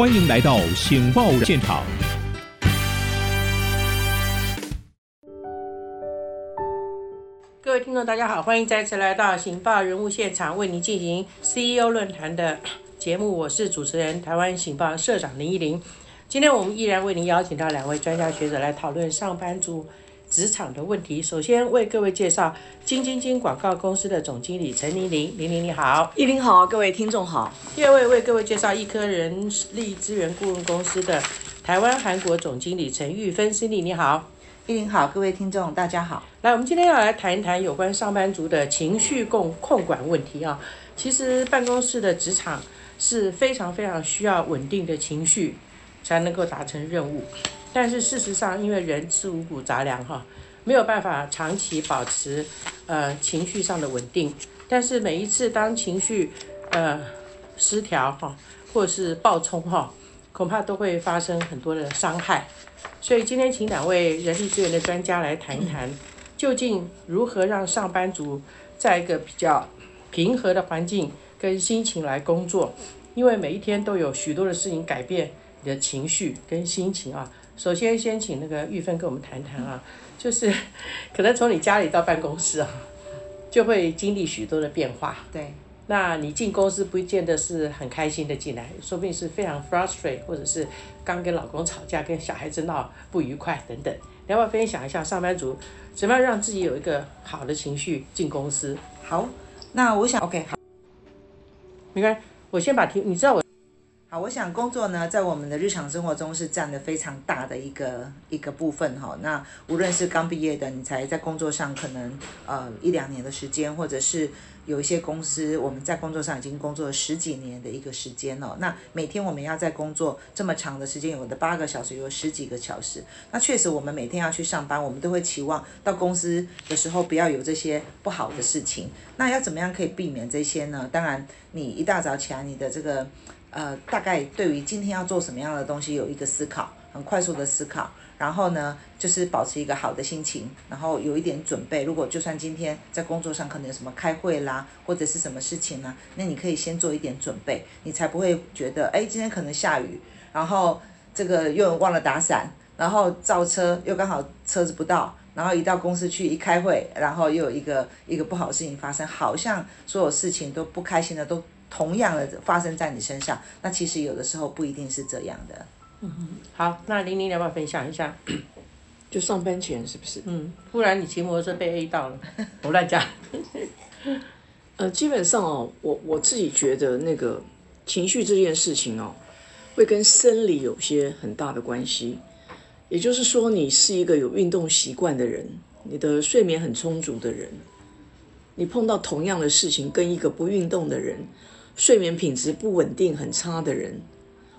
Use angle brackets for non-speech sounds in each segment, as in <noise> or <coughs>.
欢迎来到《醒报》现场。各位听众，大家好，欢迎再次来到《醒报》人物现场，为您进行 CEO 论坛的节目。我是主持人台湾《醒报》社长林依林。今天我们依然为您邀请到两位专家学者来讨论上班族职场的问题。首先为各位介绍金晶晶广告公司的总经理陈玲玲，玲玲你好。依林好，各位听众好。第二位为各位介绍一科人力资源顾问公司的台湾韩国总经理陈玉芬，Cindy 你好。依林好，各位听众大家好。来，我们今天要来谈一谈有关上班族的情绪控控管问题啊。其实办公室的职场是非常非常需要稳定的情绪，才能够达成任务。但是事实上，因为人吃五谷杂粮哈，没有办法长期保持呃情绪上的稳定。但是每一次当情绪呃失调哈，或是暴冲哈，恐怕都会发生很多的伤害。所以今天请两位人力资源的专家来谈一谈，究竟如何让上班族在一个比较平和的环境跟心情来工作？因为每一天都有许多的事情改变你的情绪跟心情啊。首先，先请那个玉芬跟我们谈谈啊，就是 <laughs> 可能从你家里到办公室啊，就会经历许多的变化。对，那你进公司不见得是很开心的进来，说不定是非常 frustrate，或者是刚跟老公吵架、跟小孩子闹不愉快等等。你要不要分享一下上班族怎么样让自己有一个好的情绪进公司？好，那我想 OK 好，没关系，我先把题，你知道我好，我想工作呢，在我们的日常生活中是占的非常大的一个一个部分哈。那无论是刚毕业的，你才在工作上可能呃一两年的时间，或者是有一些公司我们在工作上已经工作了十几年的一个时间哦。那每天我们要在工作这么长的时间，有的八个小时，有十几个小时。那确实我们每天要去上班，我们都会期望到公司的时候不要有这些不好的事情。那要怎么样可以避免这些呢？当然，你一大早起来，你的这个。呃，大概对于今天要做什么样的东西有一个思考，很快速的思考，然后呢，就是保持一个好的心情，然后有一点准备。如果就算今天在工作上可能有什么开会啦，或者是什么事情呢，那你可以先做一点准备，你才不会觉得，哎，今天可能下雨，然后这个又忘了打伞，然后造车又刚好车子不到，然后一到公司去一开会，然后又有一个一个不好的事情发生，好像所有事情都不开心的都。同样的发生在你身上，那其实有的时候不一定是这样的。嗯，好，那玲玲要不要分享一下？就上班前是不是？嗯，不然你骑摩托车被 A 到了，我乱讲。<laughs> 呃，基本上哦，我我自己觉得那个情绪这件事情哦，会跟生理有些很大的关系。也就是说，你是一个有运动习惯的人，你的睡眠很充足的人，你碰到同样的事情，跟一个不运动的人。睡眠品质不稳定、很差的人，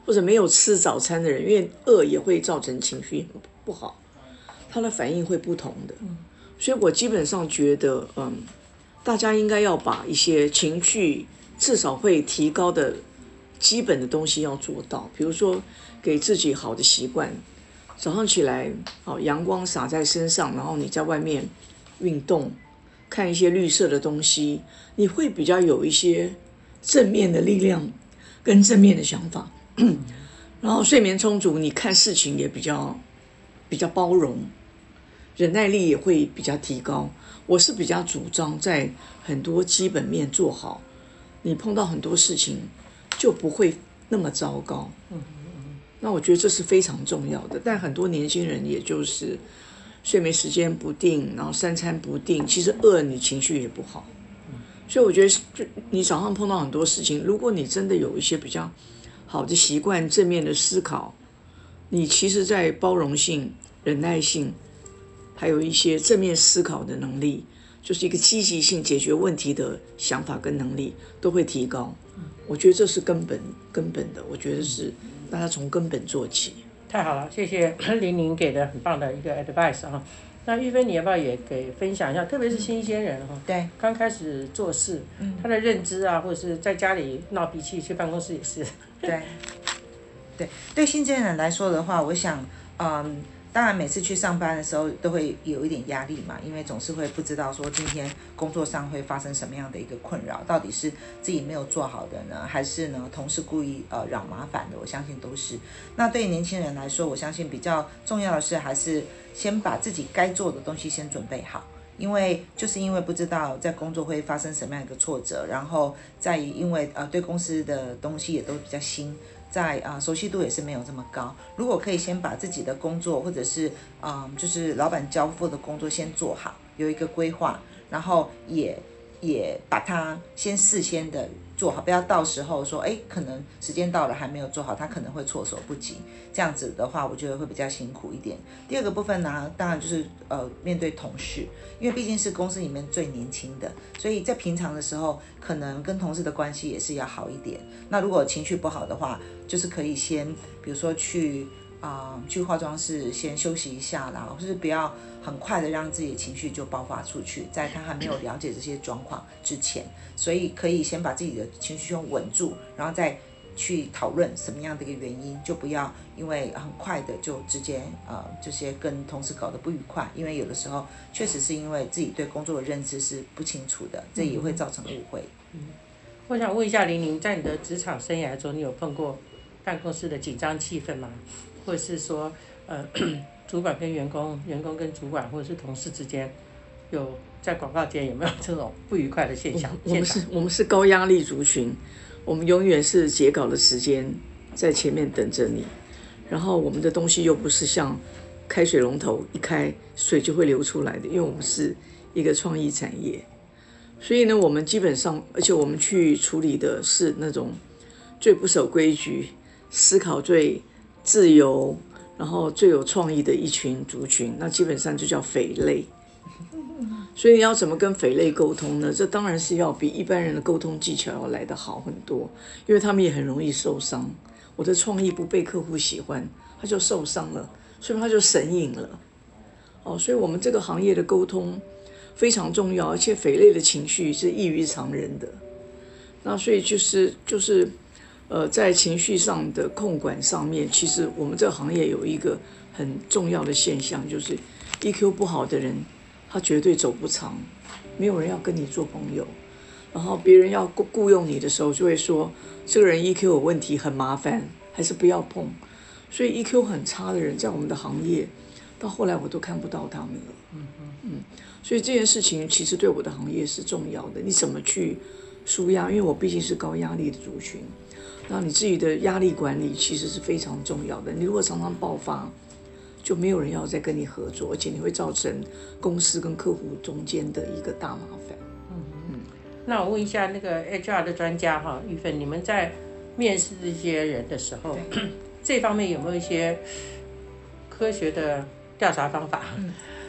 或者没有吃早餐的人，因为饿也会造成情绪不好，他的反应会不同的。所以我基本上觉得，嗯，大家应该要把一些情绪至少会提高的基本的东西要做到，比如说给自己好的习惯，早上起来，好阳光洒在身上，然后你在外面运动，看一些绿色的东西，你会比较有一些。正面的力量跟正面的想法，<clears throat> 然后睡眠充足，你看事情也比较比较包容，忍耐力也会比较提高。我是比较主张在很多基本面做好，你碰到很多事情就不会那么糟糕。嗯那我觉得这是非常重要的。但很多年轻人也就是睡眠时间不定，然后三餐不定，其实饿你情绪也不好。所以我觉得，就你早上碰到很多事情，如果你真的有一些比较好的习惯、正面的思考，你其实，在包容性、忍耐性，还有一些正面思考的能力，就是一个积极性解决问题的想法跟能力，都会提高。我觉得这是根本根本的，我觉得是大家从根本做起。太好了，谢谢玲玲给的很棒的一个 advice 啊。那玉芬，你要不要也给分享一下？特别是新鲜人哈，对，刚开始做事，他的认知啊，或者是在家里闹脾气，去办公室也是。对，对，对新鲜人来说的话，我想，嗯，当然每次去上班的时候都会有一点压力嘛，因为总是会不知道说今天工作上会发生什么样的一个困扰，到底是自己没有做好的呢，还是呢同事故意呃扰麻烦的？我相信都是。那对于年轻人来说，我相信比较重要的是还是先把自己该做的东西先准备好。因为就是因为不知道在工作会发生什么样一个挫折，然后在因为呃对公司的东西也都比较新，在啊熟悉度也是没有这么高。如果可以先把自己的工作或者是啊就是老板交付的工作先做好，有一个规划，然后也也把它先事先的。做好，不要到时候说，哎，可能时间到了还没有做好，他可能会措手不及。这样子的话，我觉得会比较辛苦一点。第二个部分呢，当然就是呃，面对同事，因为毕竟是公司里面最年轻的，所以在平常的时候，可能跟同事的关系也是要好一点。那如果情绪不好的话，就是可以先，比如说去。啊，去化妆室先休息一下啦，或是不要很快的让自己的情绪就爆发出去，在他还没有了解这些状况之前，所以可以先把自己的情绪先稳住，然后再去讨论什么样的一个原因，就不要因为很快的就直接呃这些跟同事搞得不愉快，因为有的时候确实是因为自己对工作的认知是不清楚的，这也会造成误会。嗯，我想问一下玲玲，在你的职场生涯中，你有碰过办公室的紧张气氛吗？或者是说，呃，<clears throat> 主管跟员工、员工跟主管，或者是同事之间，有在广告间有没有这种不愉快的现象？我们是，我们是高压力族群，我们永远是截稿的时间在前面等着你，然后我们的东西又不是像开水龙头一开水就会流出来的，因为我们是一个创意产业，所以呢，我们基本上，而且我们去处理的是那种最不守规矩、思考最。自由，然后最有创意的一群族群，那基本上就叫匪类。<laughs> 所以你要怎么跟匪类沟通呢？这当然是要比一般人的沟通技巧要来得好很多，因为他们也很容易受伤。我的创意不被客户喜欢，他就受伤了，所以他就神隐了。哦，所以我们这个行业的沟通非常重要，而且匪类的情绪是异于常人的。那所以就是就是。呃，在情绪上的控管上面，其实我们这个行业有一个很重要的现象，就是 EQ 不好的人，他绝对走不长，没有人要跟你做朋友。然后别人要雇雇佣你的时候，就会说这个人 EQ 有问题，很麻烦，还是不要碰。所以 EQ 很差的人，在我们的行业，到后来我都看不到他们了。嗯嗯嗯。所以这件事情其实对我的行业是重要的。你怎么去舒压？因为我毕竟是高压力的族群。那你自己的压力管理其实是非常重要的。你如果常常爆发，就没有人要再跟你合作，而且你会造成公司跟客户中间的一个大麻烦。嗯嗯。那我问一下那个 HR 的专家哈，玉芬，你们在面试这些人的时候，这方面有没有一些科学的调查方法，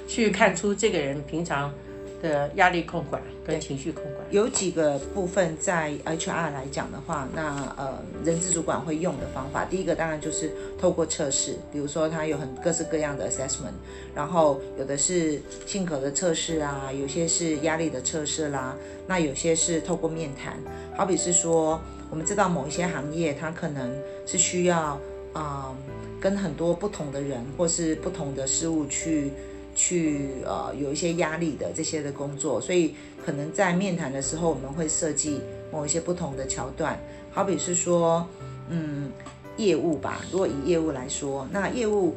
去看出这个人平常？的压力控管跟情绪控管有几个部分，在 HR 来讲的话，那呃，人事主管会用的方法，第一个当然就是透过测试，比如说他有很各式各样的 assessment，然后有的是性格的测试啊，有些是压力的测试啦，那有些是透过面谈，好比是说，我们知道某一些行业，它可能是需要啊，跟很多不同的人或是不同的事物去。去呃有一些压力的这些的工作，所以可能在面谈的时候，我们会设计某一些不同的桥段，好比是说，嗯，业务吧。如果以业务来说，那业务，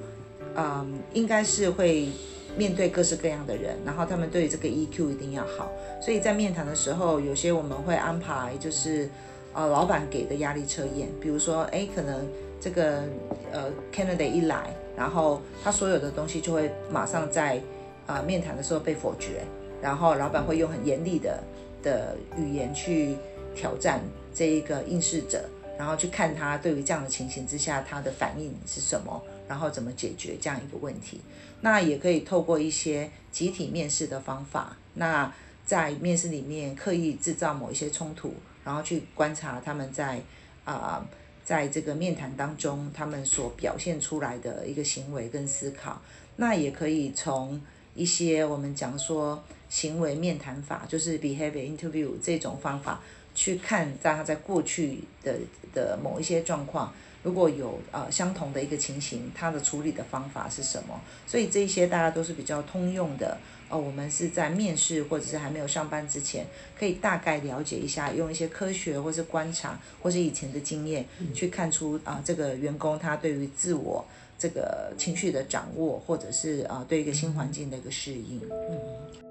嗯，应该是会面对各式各样的人，然后他们对这个 EQ 一定要好。所以在面谈的时候，有些我们会安排就是，呃，老板给的压力测验，比如说，哎，可能这个呃 candidate 一来。然后他所有的东西就会马上在啊面谈的时候被否决，然后老板会用很严厉的的语言去挑战这一个应试者，然后去看他对于这样的情形之下他的反应是什么，然后怎么解决这样一个问题。那也可以透过一些集体面试的方法，那在面试里面刻意制造某一些冲突，然后去观察他们在啊。在这个面谈当中，他们所表现出来的一个行为跟思考，那也可以从一些我们讲说行为面谈法，就是 behavior interview 这种方法去看，在他在过去的的某一些状况，如果有呃相同的一个情形，它的处理的方法是什么？所以这一些大家都是比较通用的。哦，我们是在面试或者是还没有上班之前，可以大概了解一下，用一些科学或是观察或是以前的经验，去看出啊这个员工他对于自我这个情绪的掌握，或者是啊对一个新环境的一个适应。嗯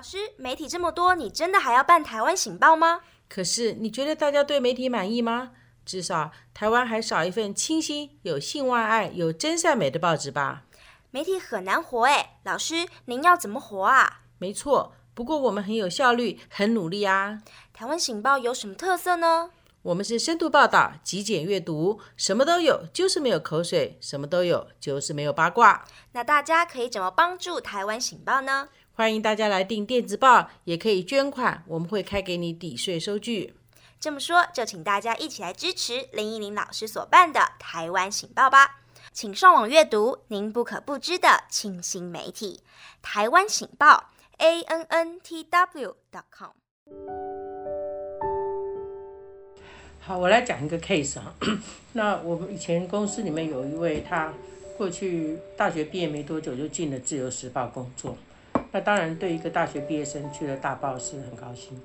老师，媒体这么多，你真的还要办台湾醒报吗？可是你觉得大家对媒体满意吗？至少台湾还少一份清新、有性万爱、有真善美的报纸吧？媒体很难活哎，老师，您要怎么活啊？没错，不过我们很有效率，很努力啊。台湾醒报有什么特色呢？我们是深度报道、极简阅读，什么都有，就是没有口水；什么都有，就是没有八卦。那大家可以怎么帮助台湾醒报呢？欢迎大家来订电子报，也可以捐款，我们会开给你抵税收据。这么说，就请大家一起来支持林依林老师所办的台湾醒报吧。请上网阅读您不可不知的清新媒体——台湾醒报 （a n n t w. dot com）。好，我来讲一个 case 啊。<clears throat> 那我们以前公司里面有一位，他过去大学毕业没多久就进了《自由时报》工作。那当然，对一个大学毕业生去了大报是很高兴。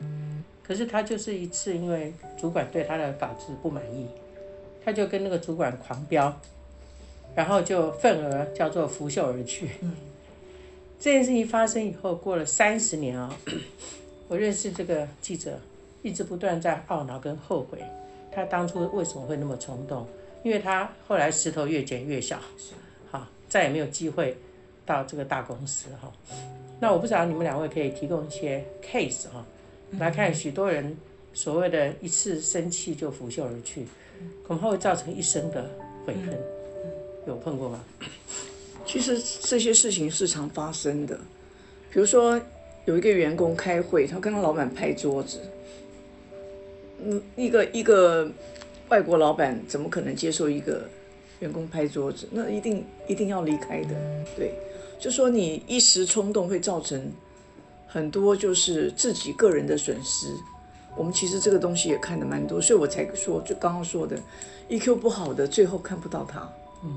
可是他就是一次，因为主管对他的稿子不满意，他就跟那个主管狂飙，然后就愤而叫做拂袖而去。这件事情发生以后，过了三十年啊，<clears throat> 我认识这个记者，一直不断在懊恼跟后悔，他当初为什么会那么冲动？因为他后来石头越剪越小，好，再也没有机会到这个大公司哈。那我不知道你们两位可以提供一些 case 哈。来看，许多人所谓的一次生气就拂袖而去，恐怕会造成一生的悔恨。有碰过吗？其实这些事情是常发生的。比如说，有一个员工开会，他跟他老板拍桌子。嗯，一个一个外国老板怎么可能接受一个员工拍桌子？那一定一定要离开的。对，就说你一时冲动会造成。很多就是自己个人的损失，我们其实这个东西也看的蛮多，所以我才说，就刚刚说的，EQ 不好的最后看不到他，嗯，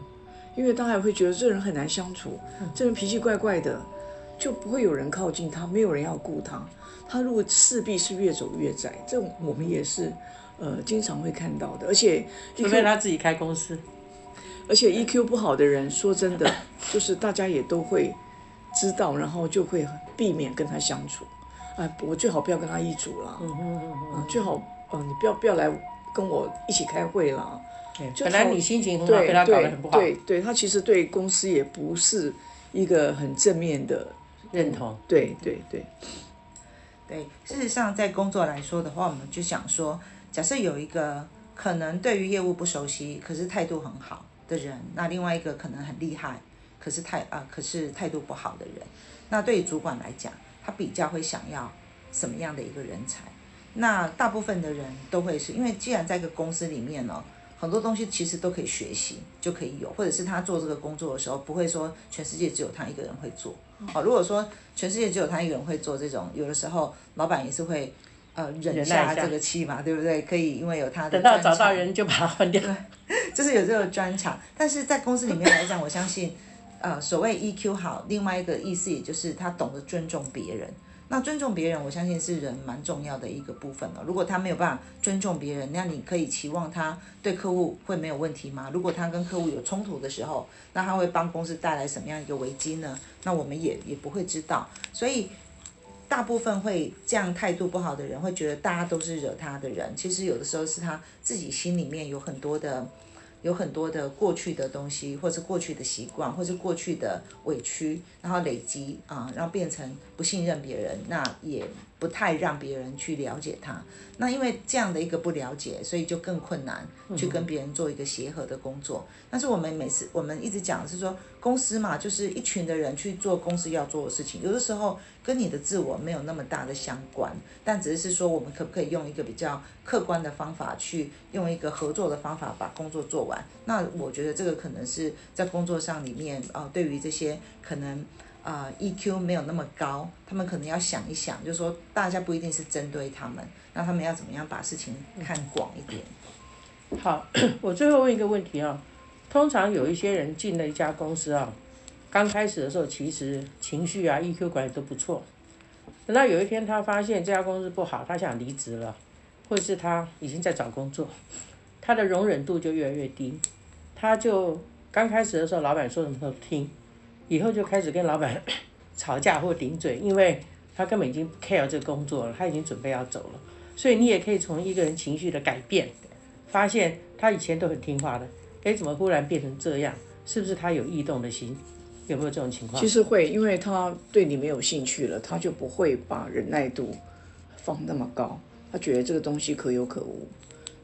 因为大家会觉得这人很难相处，这人脾气怪怪的，就不会有人靠近他，没有人要顾他，他如果势必是越走越窄，这我们也是呃经常会看到的，而且除非他自己开公司，而且 EQ 不好的人，说真的，<laughs> 就是大家也都会。知道，然后就会避免跟他相处。哎，我最好不要跟他一组了。嗯嗯嗯嗯，最好，嗯，你不要不要来跟我一起开会了。本来你心情很好，被他搞得很不好。对对，他其实对公司也不是一个很正面的认同。对对对。对，事实上，在工作来说的话，我们就想说，假设有一个可能对于业务不熟悉，可是态度很好的人，那另外一个可能很厉害。可是态啊，可是态度不好的人，那对于主管来讲，他比较会想要什么样的一个人才？那大部分的人都会是因为，既然在一个公司里面呢，很多东西其实都可以学习，就可以有，或者是他做这个工作的时候，不会说全世界只有他一个人会做。哦，如果说全世界只有他一个人会做这种，有的时候老板也是会呃忍下这个气嘛，对不对？可以因为有他的等到找到人就把他换掉，就是有这个专长。但是在公司里面来讲，我相信。呃，所谓 EQ 好，另外一个意思也就是他懂得尊重别人。那尊重别人，我相信是人蛮重要的一个部分了。如果他没有办法尊重别人，那你可以期望他对客户会没有问题吗？如果他跟客户有冲突的时候，那他会帮公司带来什么样一个危机呢？那我们也也不会知道。所以，大部分会这样态度不好的人，会觉得大家都是惹他的人。其实有的时候是他自己心里面有很多的。有很多的过去的东西，或者过去的习惯，或者过去的委屈，然后累积啊，然后变成不信任别人，那也不太让别人去了解他。那因为这样的一个不了解，所以就更困难去跟别人做一个协和的工作。但是我们每次我们一直讲的是说，公司嘛，就是一群的人去做公司要做的事情，有的时候跟你的自我没有那么大的相关，但只是说我们可不可以用一个比较客观的方法，去用一个合作的方法把工作做完。那我觉得这个可能是在工作上里面啊，对于这些可能。呃 EQ 没有那么高，他们可能要想一想，就是说大家不一定是针对他们，那他们要怎么样把事情看广一点？好，<clears throat> 我最后问一个问题啊，通常有一些人进了一家公司啊，刚开始的时候其实情绪啊 EQ 管理都不错，等到有一天他发现这家公司不好，他想离职了，或者是他已经在找工作，他的容忍度就越来越低，他就刚开始的时候老板说什么都听，以后就开始跟老板 <coughs> 吵架或顶嘴，因为他根本已经不 care 这个工作了，他已经准备要走了，所以你也可以从一个人情绪的改变。发现他以前都很听话的，哎，怎么忽然变成这样？是不是他有异动的心？有没有这种情况？其实会，因为他对你没有兴趣了，他就不会把忍耐度放那么高。他觉得这个东西可有可无，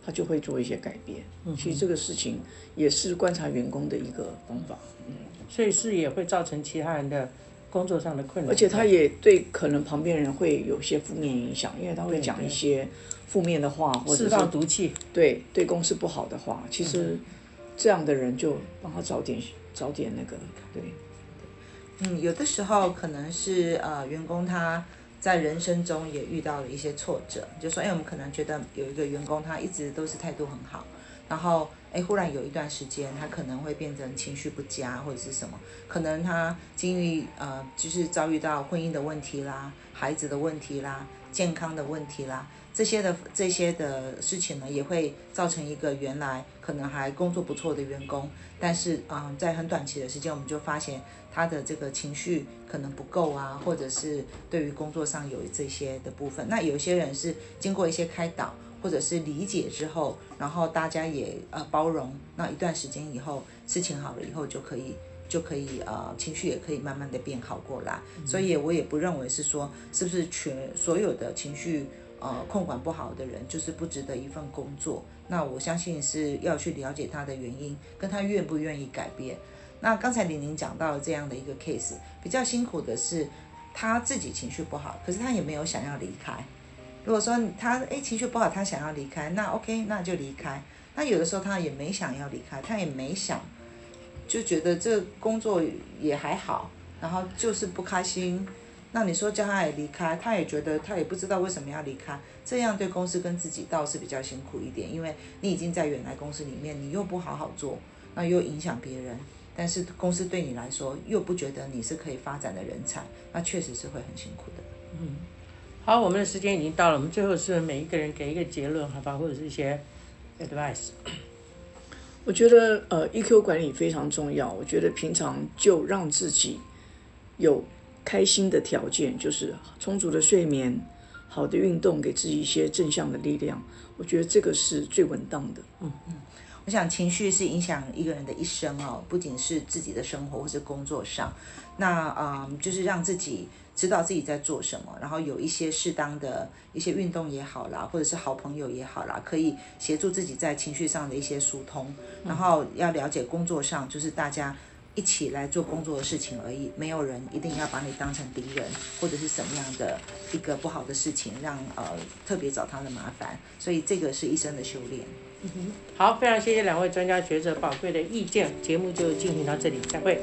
他就会做一些改变。其实这个事情也是观察员工的一个方法。嗯，所以是也会造成其他人的工作上的困扰。而且他也对可能旁边人会有些负面影响，因为他会讲一些。负面的话，或者释放毒气，对对公司不好的话，其实这样的人就帮他早点早点那个，对。嗯，有的时候可能是呃员工他在人生中也遇到了一些挫折，就说哎，我们可能觉得有一个员工他一直都是态度很好，然后哎忽然有一段时间他可能会变成情绪不佳或者是什么，可能他经历呃就是遭遇到婚姻的问题啦、孩子的问题啦、健康的问题啦。这些的这些的事情呢，也会造成一个原来可能还工作不错的员工，但是啊，在很短期的时间，我们就发现他的这个情绪可能不够啊，或者是对于工作上有这些的部分。那有些人是经过一些开导或者是理解之后，然后大家也呃包容，那一段时间以后，事情好了以后就可以就可以呃情绪也可以慢慢的变好过来。所以我也不认为是说是不是全所有的情绪。呃，控管不好的人就是不值得一份工作。那我相信是要去了解他的原因，跟他愿不愿意改变。那刚才玲玲讲到这样的一个 case，比较辛苦的是他自己情绪不好，可是他也没有想要离开。如果说他诶情绪不好，他想要离开，那 OK，那就离开。那有的时候他也没想要离开，他也没想，就觉得这工作也还好，然后就是不开心。那你说叫他也离开，他也觉得他也不知道为什么要离开，这样对公司跟自己倒是比较辛苦一点，因为你已经在原来公司里面，你又不好好做，那又影响别人，但是公司对你来说又不觉得你是可以发展的人才，那确实是会很辛苦的。嗯，好，我们的时间已经到了，我们最后是每一个人给一个结论，好吧，或者是一些 advice。我觉得呃，EQ 管理非常重要，我觉得平常就让自己有。开心的条件就是充足的睡眠、好的运动，给自己一些正向的力量。我觉得这个是最稳当的。嗯嗯，我想情绪是影响一个人的一生哦，不仅是自己的生活或是工作上。那啊，就是让自己知道自己在做什么，然后有一些适当的一些运动也好啦，或者是好朋友也好啦，可以协助自己在情绪上的一些疏通。然后要了解工作上，就是大家。一起来做工作的事情而已，没有人一定要把你当成敌人，或者是什么样的一个不好的事情，让呃特别找他的麻烦。所以这个是一生的修炼。嗯哼，好，非常谢谢两位专家学者宝贵的意见，节目就进行到这里，再会。